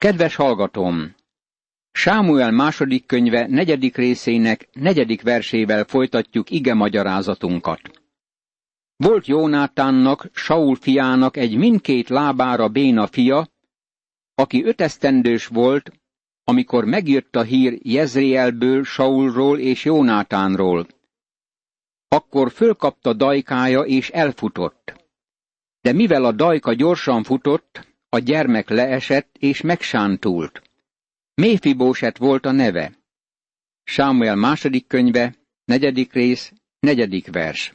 Kedves hallgatóm! Sámuel második könyve negyedik részének negyedik versével folytatjuk ige magyarázatunkat. Volt Jónátánnak, Saul fiának egy mindkét lábára béna fia, aki ötesztendős volt, amikor megjött a hír Jezreelből, Saulról és Jónátánról. Akkor fölkapta dajkája és elfutott. De mivel a dajka gyorsan futott, a gyermek leesett és megsántult. Méfibóset volt a neve. Sámuel második könyve, negyedik rész, negyedik vers.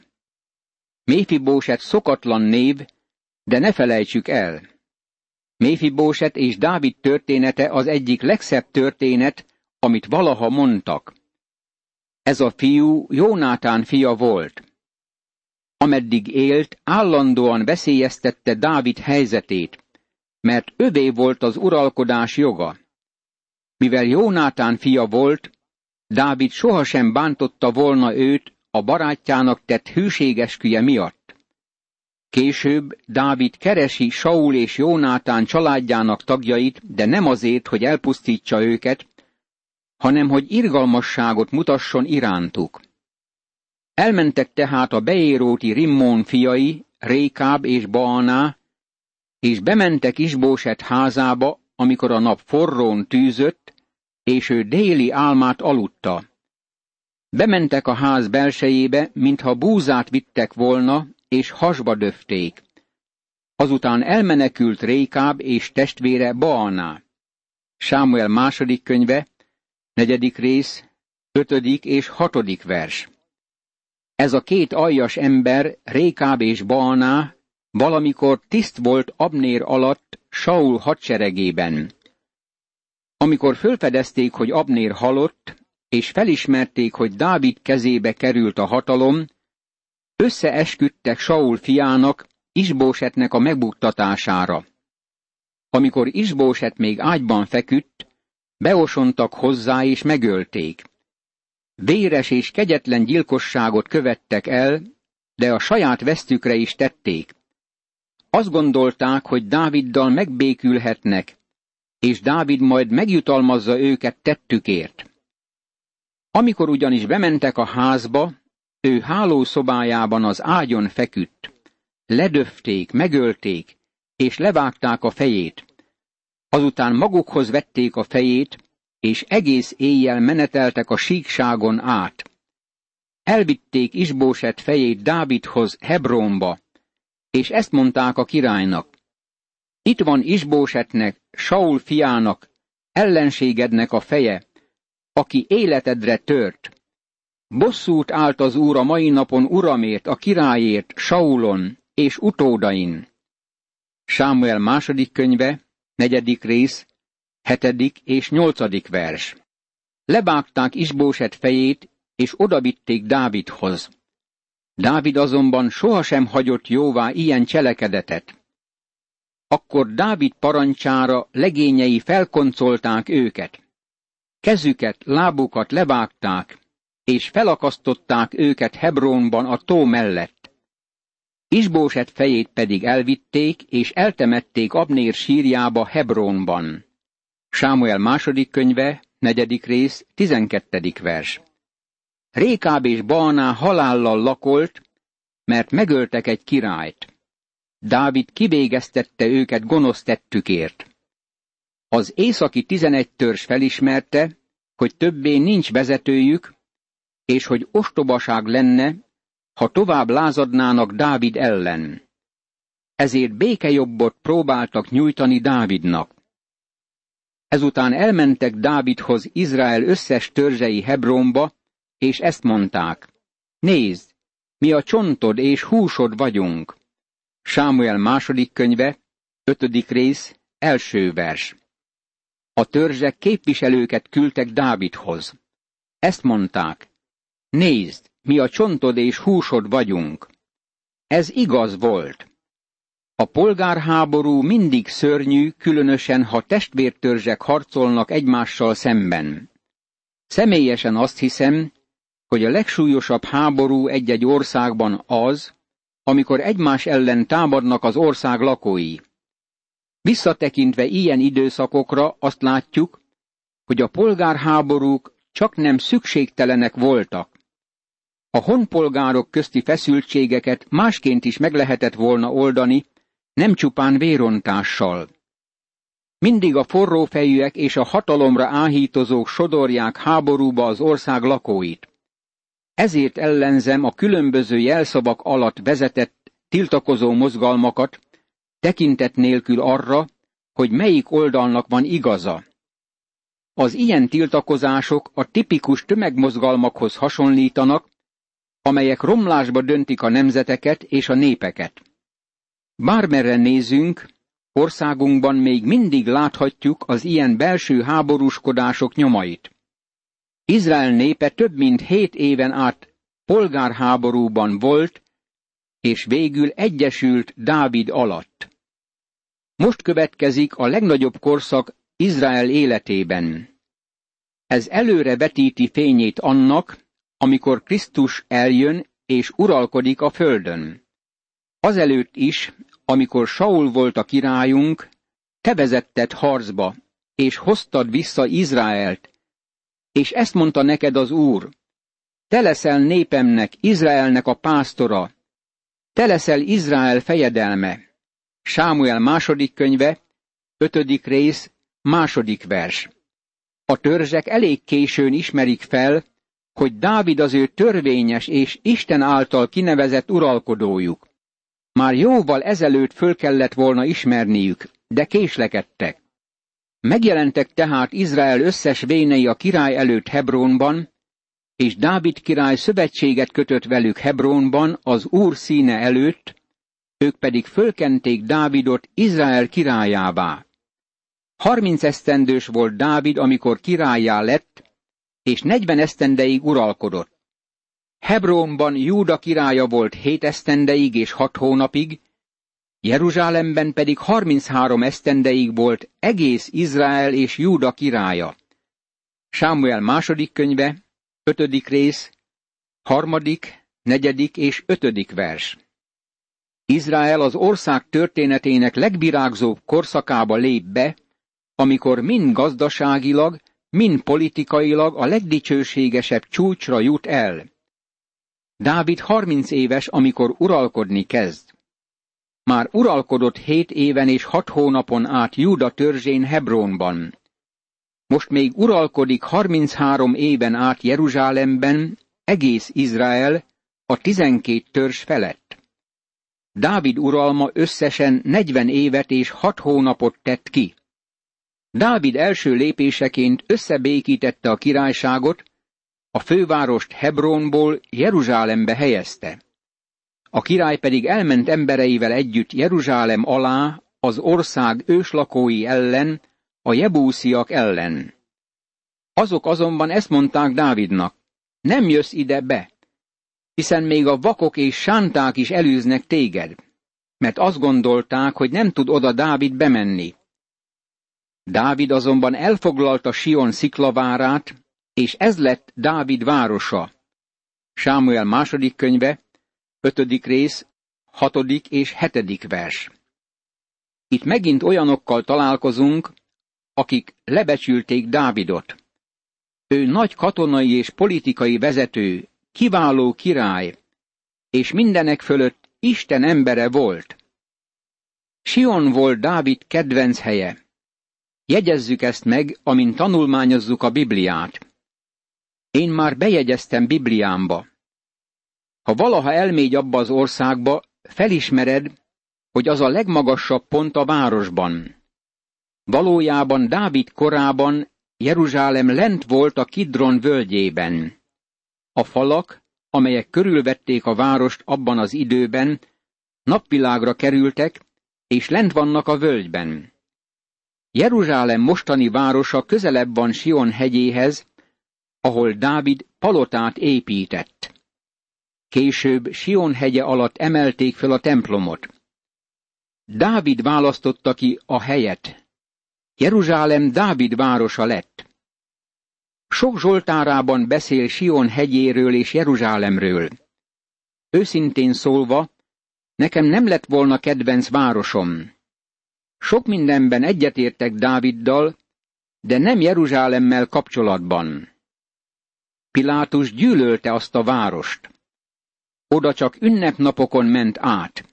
Méfibóset szokatlan név, de ne felejtsük el. Méfibóset és Dávid története az egyik legszebb történet, amit valaha mondtak. Ez a fiú Jónátán fia volt. Ameddig élt, állandóan veszélyeztette Dávid helyzetét, mert övé volt az uralkodás joga. Mivel Jónátán fia volt, Dávid sohasem bántotta volna őt a barátjának tett hűségesküje miatt. Később Dávid keresi Saul és Jónátán családjának tagjait, de nem azért, hogy elpusztítsa őket, hanem hogy irgalmasságot mutasson irántuk. Elmentek tehát a beéróti Rimmon fiai, Rékáb és Baaná, és bementek Isbóset házába, amikor a nap forrón tűzött, és ő déli álmát aludta. Bementek a ház belsejébe, mintha búzát vittek volna, és hasba döfték. Azután elmenekült Rékáb és testvére Baaná. Sámuel második könyve, negyedik rész, ötödik és hatodik vers. Ez a két aljas ember, Rékáb és Baaná, valamikor tiszt volt Abnér alatt Saul hadseregében. Amikor fölfedezték, hogy Abnér halott, és felismerték, hogy Dávid kezébe került a hatalom, összeesküdtek Saul fiának, Isbósetnek a megbuktatására. Amikor Isbóset még ágyban feküdt, beosontak hozzá és megölték. Véres és kegyetlen gyilkosságot követtek el, de a saját vesztükre is tették. Azt gondolták, hogy Dáviddal megbékülhetnek, és Dávid majd megjutalmazza őket tettükért. Amikor ugyanis bementek a házba, ő hálószobájában az ágyon feküdt. Ledöfték, megölték, és levágták a fejét. Azután magukhoz vették a fejét, és egész éjjel meneteltek a síkságon át. Elvitték Isbóset fejét Dávidhoz Hebronba, és ezt mondták a királynak. Itt van Isbósetnek, Saul fiának, ellenségednek a feje, aki életedre tört. Bosszút állt az úr a mai napon uramért, a királyért, Saulon és utódain. Sámuel második könyve, negyedik rész, hetedik és nyolcadik vers. Lebágták Isbóset fejét, és odavitték Dávidhoz. Dávid azonban sohasem hagyott jóvá ilyen cselekedetet. Akkor Dávid parancsára legényei felkoncolták őket. Kezüket, lábukat levágták, és felakasztották őket Hebronban a tó mellett. Isbóset fejét pedig elvitték, és eltemették Abnér sírjába Hebronban. Sámuel második könyve, negyedik rész, tizenkettedik vers. Rékáb és Baaná halállal lakolt, mert megöltek egy királyt. Dávid kivégeztette őket gonosz tettükért. Az északi tizenegy törzs felismerte, hogy többé nincs vezetőjük, és hogy ostobaság lenne, ha tovább lázadnának Dávid ellen. Ezért békejobbot próbáltak nyújtani Dávidnak. Ezután elmentek Dávidhoz Izrael összes törzsei Hebronba, és ezt mondták. Nézd, mi a csontod és húsod vagyunk. Sámuel második könyve, ötödik rész, első vers. A törzsek képviselőket küldtek Dávidhoz. Ezt mondták. Nézd, mi a csontod és húsod vagyunk. Ez igaz volt. A polgárháború mindig szörnyű, különösen ha testvértörzsek harcolnak egymással szemben. Személyesen azt hiszem, hogy a legsúlyosabb háború egy-egy országban az, amikor egymás ellen támadnak az ország lakói. Visszatekintve ilyen időszakokra azt látjuk, hogy a polgárháborúk csak nem szükségtelenek voltak. A honpolgárok közti feszültségeket másként is meg lehetett volna oldani, nem csupán vérontással. Mindig a forrófejűek és a hatalomra áhítozók sodorják háborúba az ország lakóit. Ezért ellenzem a különböző jelszavak alatt vezetett tiltakozó mozgalmakat, tekintet nélkül arra, hogy melyik oldalnak van igaza. Az ilyen tiltakozások a tipikus tömegmozgalmakhoz hasonlítanak, amelyek romlásba döntik a nemzeteket és a népeket. Bármerre nézünk, országunkban még mindig láthatjuk az ilyen belső háborúskodások nyomait. Izrael népe több mint hét éven át polgárháborúban volt, és végül egyesült Dávid alatt. Most következik a legnagyobb korszak Izrael életében. Ez előre vetíti fényét annak, amikor Krisztus eljön és uralkodik a földön. Azelőtt is, amikor Saul volt a királyunk, te vezetted harcba, és hoztad vissza Izraelt, és ezt mondta neked az Úr, te leszel népemnek, Izraelnek a pásztora, te leszel Izrael fejedelme. Sámuel második könyve, ötödik rész, második vers. A törzsek elég későn ismerik fel, hogy Dávid az ő törvényes és Isten által kinevezett uralkodójuk. Már jóval ezelőtt föl kellett volna ismerniük, de késlekedtek. Megjelentek tehát Izrael összes vénei a király előtt Hebrónban, és Dávid király szövetséget kötött velük Hebrónban az Úr színe előtt, ők pedig fölkenték Dávidot Izrael királyává. Harminc esztendős volt Dávid, amikor királyá lett, és negyven esztendeig uralkodott. Hebrónban Júda királya volt hét esztendeig és hat hónapig, Jeruzsálemben pedig harminchárom esztendeig volt egész Izrael és Júda királya. Sámuel második könyve, ötödik rész, harmadik, negyedik és ötödik vers. Izrael az ország történetének legvirágzóbb korszakába lép be, amikor mind gazdaságilag, mind politikailag a legdicsőségesebb csúcsra jut el. Dávid harminc éves, amikor uralkodni kezd. Már uralkodott hét éven és hat hónapon át Júda törzsén Hebrónban. Most még uralkodik harminchárom éven át Jeruzsálemben egész Izrael a tizenkét törzs felett. Dávid uralma összesen negyven évet és hat hónapot tett ki. Dávid első lépéseként összebékítette a királyságot, a fővárost Hebronból Jeruzsálembe helyezte. A király pedig elment embereivel együtt Jeruzsálem alá az ország őslakói ellen, a jebúsziak ellen. Azok azonban ezt mondták Dávidnak, nem jössz ide be, hiszen még a vakok és sánták is elűznek téged, mert azt gondolták, hogy nem tud oda Dávid bemenni. Dávid azonban elfoglalta Sion sziklavárát, és ez lett Dávid városa. Sámuel második könyve, ötödik rész, hatodik és hetedik vers. Itt megint olyanokkal találkozunk, akik lebecsülték Dávidot. Ő nagy katonai és politikai vezető, kiváló király, és mindenek fölött Isten embere volt. Sion volt Dávid kedvenc helye. Jegyezzük ezt meg, amint tanulmányozzuk a Bibliát. Én már bejegyeztem Bibliámba. Ha valaha elmégy abba az országba, felismered, hogy az a legmagasabb pont a városban. Valójában Dávid korában Jeruzsálem lent volt a Kidron völgyében. A falak, amelyek körülvették a várost abban az időben, napvilágra kerültek, és lent vannak a völgyben. Jeruzsálem mostani városa közelebb van Sion hegyéhez, ahol Dávid palotát épített. Később Sion hegye alatt emelték fel a templomot. Dávid választotta ki a helyet. Jeruzsálem Dávid városa lett. Sok Zsoltárában beszél Sion hegyéről és Jeruzsálemről. Őszintén szólva, nekem nem lett volna kedvenc városom. Sok mindenben egyetértek Dáviddal, de nem Jeruzsálemmel kapcsolatban. Pilátus gyűlölte azt a várost. Oda csak ünnepnapokon ment át.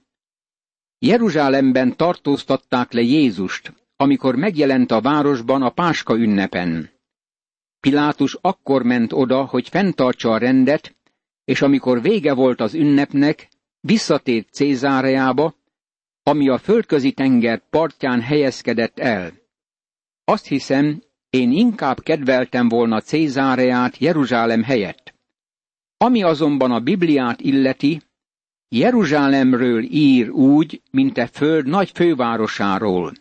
Jeruzsálemben tartóztatták le Jézust, amikor megjelent a városban a Páska ünnepen. Pilátus akkor ment oda, hogy fenntartsa a rendet, és amikor vége volt az ünnepnek, visszatért Cézáreába, ami a földközi tenger partján helyezkedett el. Azt hiszem, én inkább kedveltem volna Cézáreát Jeruzsálem helyett. Ami azonban a Bibliát illeti, Jeruzsálemről ír úgy, mint e föld nagy fővárosáról.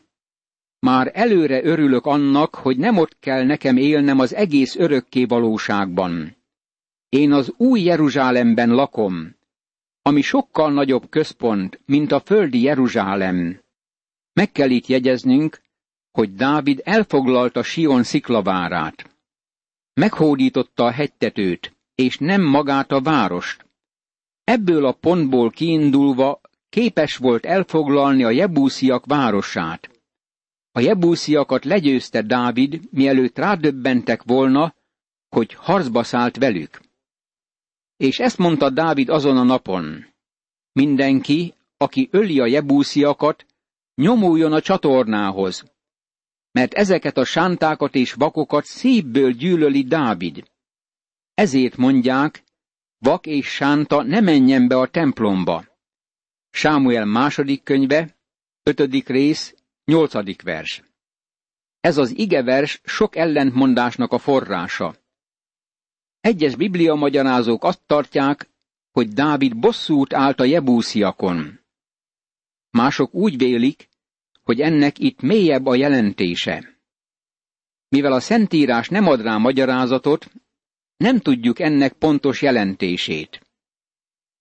Már előre örülök annak, hogy nem ott kell nekem élnem az egész örökké valóságban. Én az új Jeruzsálemben lakom, ami sokkal nagyobb központ, mint a földi Jeruzsálem. Meg kell itt jegyeznünk, hogy Dávid elfoglalta Sion sziklavárát. Meghódította a hegytetőt, és nem magát a várost. Ebből a pontból kiindulva képes volt elfoglalni a jebúsziak városát. A jebúsziakat legyőzte Dávid, mielőtt rádöbbentek volna, hogy harcba szállt velük. És ezt mondta Dávid azon a napon. Mindenki, aki öli a jebúsziakat, nyomuljon a csatornához, mert ezeket a sántákat és vakokat szívből gyűlöli Dávid. Ezért mondják, vak és sánta ne menjen be a templomba. Sámuel második könyve, ötödik rész, nyolcadik vers. Ez az igevers sok ellentmondásnak a forrása. Egyes biblia magyarázók azt tartják, hogy Dávid bosszút állt a jebúsziakon. Mások úgy vélik, hogy ennek itt mélyebb a jelentése. Mivel a Szentírás nem ad rá magyarázatot, nem tudjuk ennek pontos jelentését.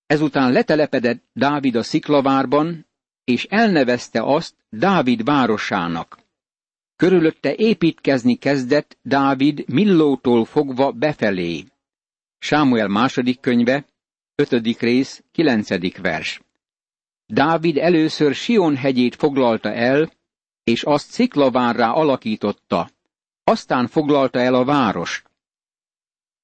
Ezután letelepedett Dávid a sziklavárban, és elnevezte azt Dávid városának. Körülötte építkezni kezdett Dávid Millótól fogva befelé. Sámuel második könyve, ötödik rész, kilencedik vers. Dávid először Sion hegyét foglalta el, és azt sziklavárrá alakította, aztán foglalta el a várost.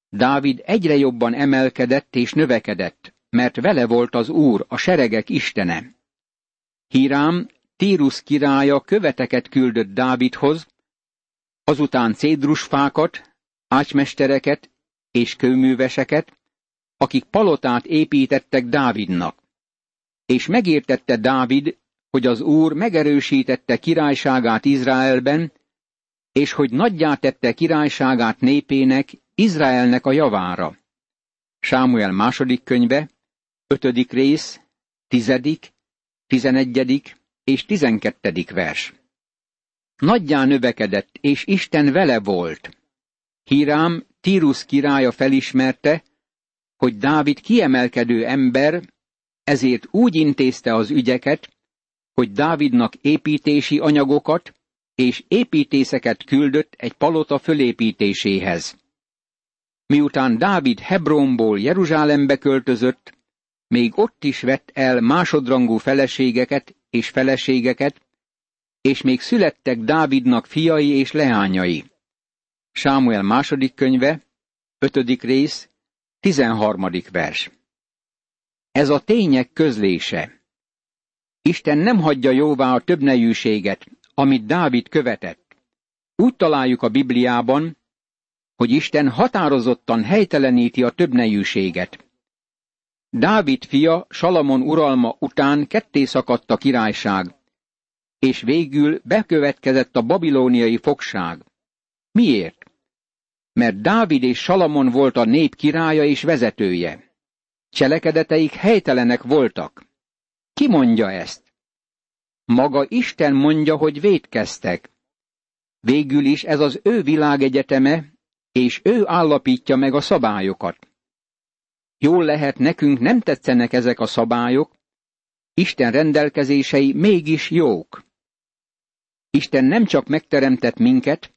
Dávid egyre jobban emelkedett és növekedett, mert vele volt az Úr, a seregek istene. Hírám, Tírus királya követeket küldött Dávidhoz, azután cédrusfákat, ácsmestereket és kőműveseket, akik palotát építettek Dávidnak. És megértette Dávid, hogy az Úr megerősítette királyságát Izraelben, és hogy nagyjá tette királyságát népének, Izraelnek a javára. Sámuel második könyve, ötödik rész, tizedik, tizenegyedik és tizenkettedik vers. Nagyjá növekedett, és Isten vele volt. Hírám Tírus királya felismerte, hogy Dávid kiemelkedő ember, ezért úgy intézte az ügyeket, hogy Dávidnak építési anyagokat és építészeket küldött egy palota fölépítéséhez. Miután Dávid Hebronból Jeruzsálembe költözött, még ott is vett el másodrangú feleségeket és feleségeket, és még születtek Dávidnak fiai és leányai. Sámuel második könyve, ötödik rész, tizenharmadik vers. Ez a tények közlése. Isten nem hagyja jóvá a többnejűséget, amit Dávid követett. Úgy találjuk a Bibliában, hogy Isten határozottan helyteleníti a többnejűséget. Dávid fia Salamon uralma után ketté szakadt a királyság, és végül bekövetkezett a babilóniai fogság. Miért? Mert Dávid és Salamon volt a nép királya és vezetője. Cselekedeteik helytelenek voltak. Ki mondja ezt? Maga Isten mondja, hogy védkeztek. Végül is ez az ő világegyeteme, és ő állapítja meg a szabályokat. Jól lehet, nekünk nem tetszenek ezek a szabályok, Isten rendelkezései mégis jók. Isten nem csak megteremtett minket,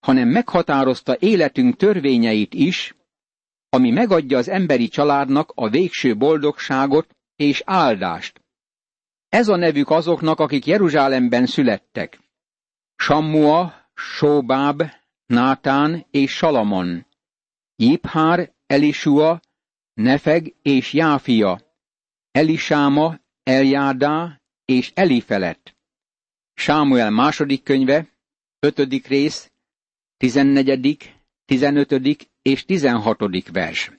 hanem meghatározta életünk törvényeit is, ami megadja az emberi családnak a végső boldogságot és áldást. Ez a nevük azoknak, akik Jeruzsálemben születtek. Sammua, Sóbáb, Nátán és Salamon, Jiphár, Elisua, Nefeg és Jáfia, Elisáma, Eljádá és Elifelet. Sámuel második könyve, ötödik rész, tizennegyedik, tizenötödik és tizenhatodik vers.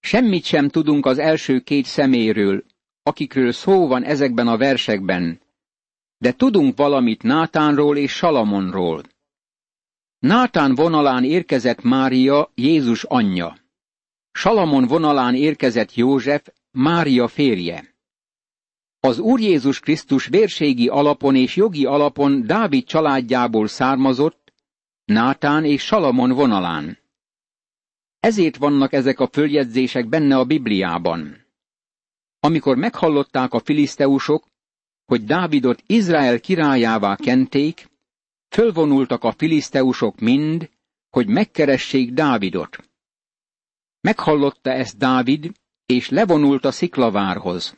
Semmit sem tudunk az első két szeméről, akikről szó van ezekben a versekben, de tudunk valamit Nátánról és Salamonról. Nátán vonalán érkezett Mária, Jézus anyja. Salamon vonalán érkezett József, Mária férje. Az Úr Jézus Krisztus vérségi alapon és jogi alapon Dávid családjából származott, Nátán és Salamon vonalán. Ezért vannak ezek a följegyzések benne a Bibliában. Amikor meghallották a filiszteusok, hogy Dávidot Izrael királyává kenték, fölvonultak a filiszteusok mind, hogy megkeressék Dávidot. Meghallotta ezt Dávid, és levonult a sziklavárhoz.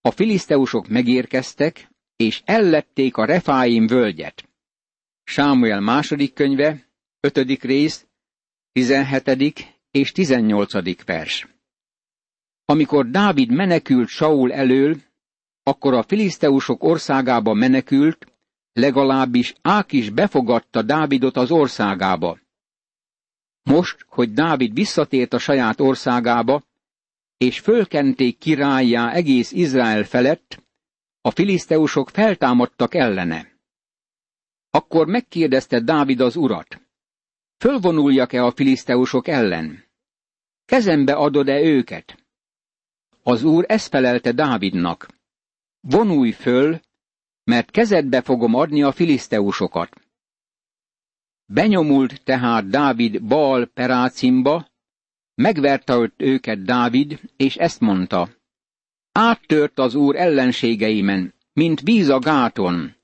A filiszteusok megérkeztek, és ellették a Refáim völgyet. Sámuel második könyve, ötödik rész, 17. és 18. vers. Amikor Dávid menekült Saul elől, akkor a filiszteusok országába menekült, legalábbis Ákis befogadta Dávidot az országába. Most, hogy Dávid visszatért a saját országába, és fölkenték királyjá egész Izrael felett, a filiszteusok feltámadtak ellene. Akkor megkérdezte Dávid az urat, fölvonuljak-e a filiszteusok ellen? Kezembe adod-e őket? Az úr ezt felelte Dávidnak, vonulj föl, mert kezedbe fogom adni a filiszteusokat. Benyomult tehát Dávid Baal Perácimba, megverte őket Dávid, és ezt mondta. Áttört az úr ellenségeimen, mint víz a gáton.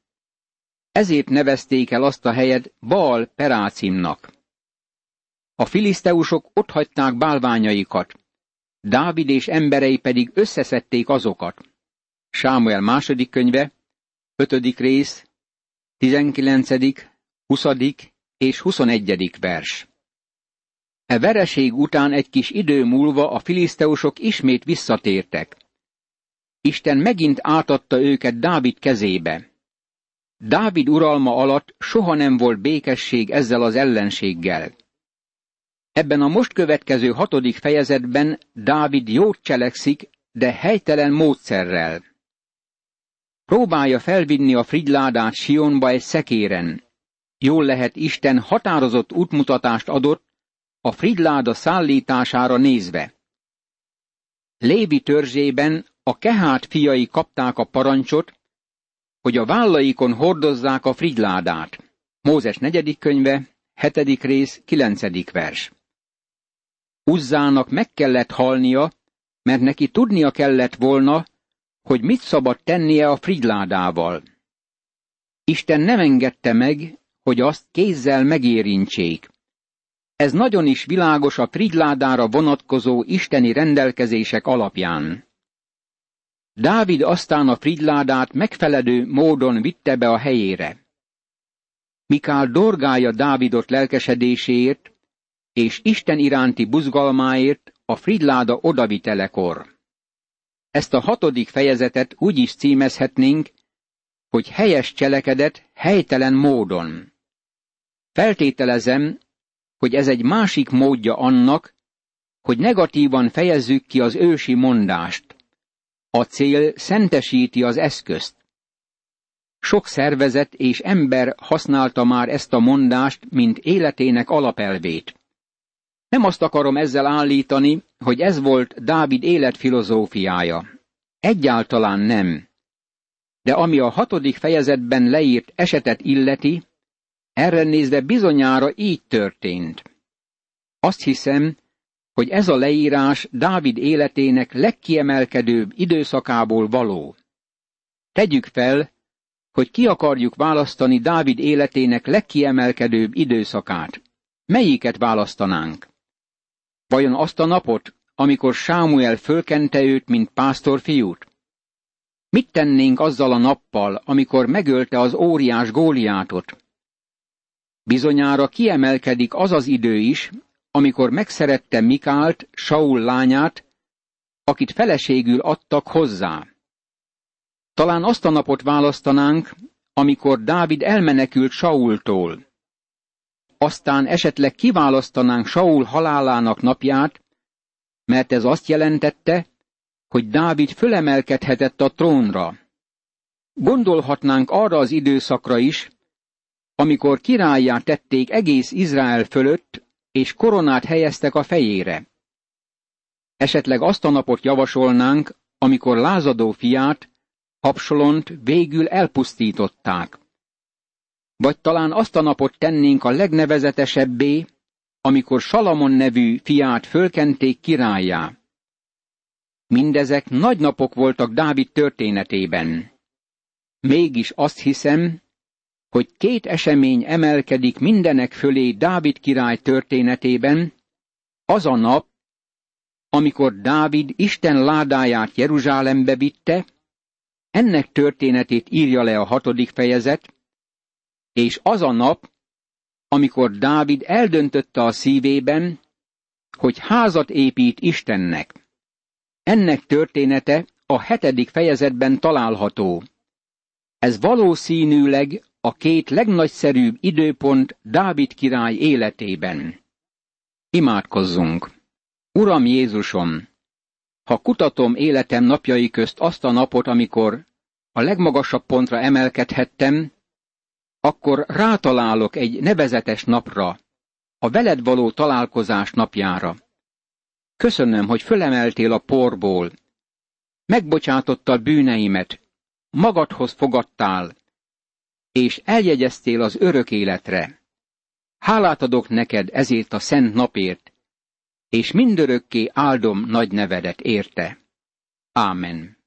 Ezért nevezték el azt a helyet Baal Perácimnak. A filiszteusok otthagyták bálványaikat, Dávid és emberei pedig összeszedték azokat. Sámuel második könyve, ötödik rész, tizenkilencedik, huszadik és huszonegyedik vers. E vereség után egy kis idő múlva a filiszteusok ismét visszatértek. Isten megint átadta őket Dávid kezébe. Dávid uralma alatt soha nem volt békesség ezzel az ellenséggel. Ebben a most következő hatodik fejezetben Dávid jót cselekszik, de helytelen módszerrel. Próbálja felvinni a frigyládát Sionba egy szekéren. Jól lehet Isten határozott útmutatást adott a frigláda szállítására nézve. Lévi törzsében a kehát fiai kapták a parancsot, hogy a vállaikon hordozzák a frigyládát. Mózes negyedik könyve, hetedik rész, kilencedik vers. Uzzának meg kellett halnia, mert neki tudnia kellett volna, hogy mit szabad tennie a frigyládával. Isten nem engedte meg, hogy azt kézzel megérintsék. Ez nagyon is világos a frigládára vonatkozó isteni rendelkezések alapján. Dávid aztán a frigyládát megfelelő módon vitte be a helyére. Mikál dorgája Dávidot lelkesedéséért, és Isten iránti buzgalmáért a frigláda odavitelekor. Ezt a hatodik fejezetet úgy is címezhetnénk, hogy helyes cselekedet helytelen módon. Feltételezem, hogy ez egy másik módja annak, hogy negatívan fejezzük ki az ősi mondást. A cél szentesíti az eszközt. Sok szervezet és ember használta már ezt a mondást, mint életének alapelvét. Nem azt akarom ezzel állítani, hogy ez volt Dávid életfilozófiája. Egyáltalán nem. De ami a hatodik fejezetben leírt esetet illeti, erre nézve bizonyára így történt. Azt hiszem, hogy ez a leírás Dávid életének legkiemelkedőbb időszakából való. Tegyük fel, hogy ki akarjuk választani Dávid életének legkiemelkedőbb időszakát. Melyiket választanánk? Vajon azt a napot, amikor Sámuel fölkente őt, mint pásztorfiút? Mit tennénk azzal a nappal, amikor megölte az óriás Góliátot? Bizonyára kiemelkedik az az idő is, amikor megszerette Mikált, Saul lányát, akit feleségül adtak hozzá. Talán azt a napot választanánk, amikor Dávid elmenekült Saultól. Aztán esetleg kiválasztanánk Saul halálának napját, mert ez azt jelentette, hogy Dávid fölemelkedhetett a trónra. Gondolhatnánk arra az időszakra is, amikor királyá tették egész Izrael fölött, és koronát helyeztek a fejére. Esetleg azt a napot javasolnánk, amikor lázadó fiát, Absalont végül elpusztították. Vagy talán azt a napot tennénk a legnevezetesebbé, amikor Salamon nevű fiát fölkenték királyá. Mindezek nagy napok voltak Dávid történetében. Mégis azt hiszem, hogy két esemény emelkedik mindenek fölé Dávid király történetében, az a nap, amikor Dávid Isten ládáját Jeruzsálembe vitte, ennek történetét írja le a hatodik fejezet, és az a nap, amikor Dávid eldöntötte a szívében, hogy házat épít Istennek. Ennek története a hetedik fejezetben található. Ez valószínűleg a két legnagyszerűbb időpont Dávid király életében. Imádkozzunk! Uram Jézusom! Ha kutatom életem napjai közt azt a napot, amikor a legmagasabb pontra emelkedhettem, akkor rátalálok egy nevezetes napra, a veled való találkozás napjára. Köszönöm, hogy fölemeltél a porból, megbocsátottad bűneimet, magadhoz fogadtál, és eljegyeztél az örök életre. Hálát adok neked ezért a szent napért, és mindörökké áldom nagy nevedet érte. Ámen.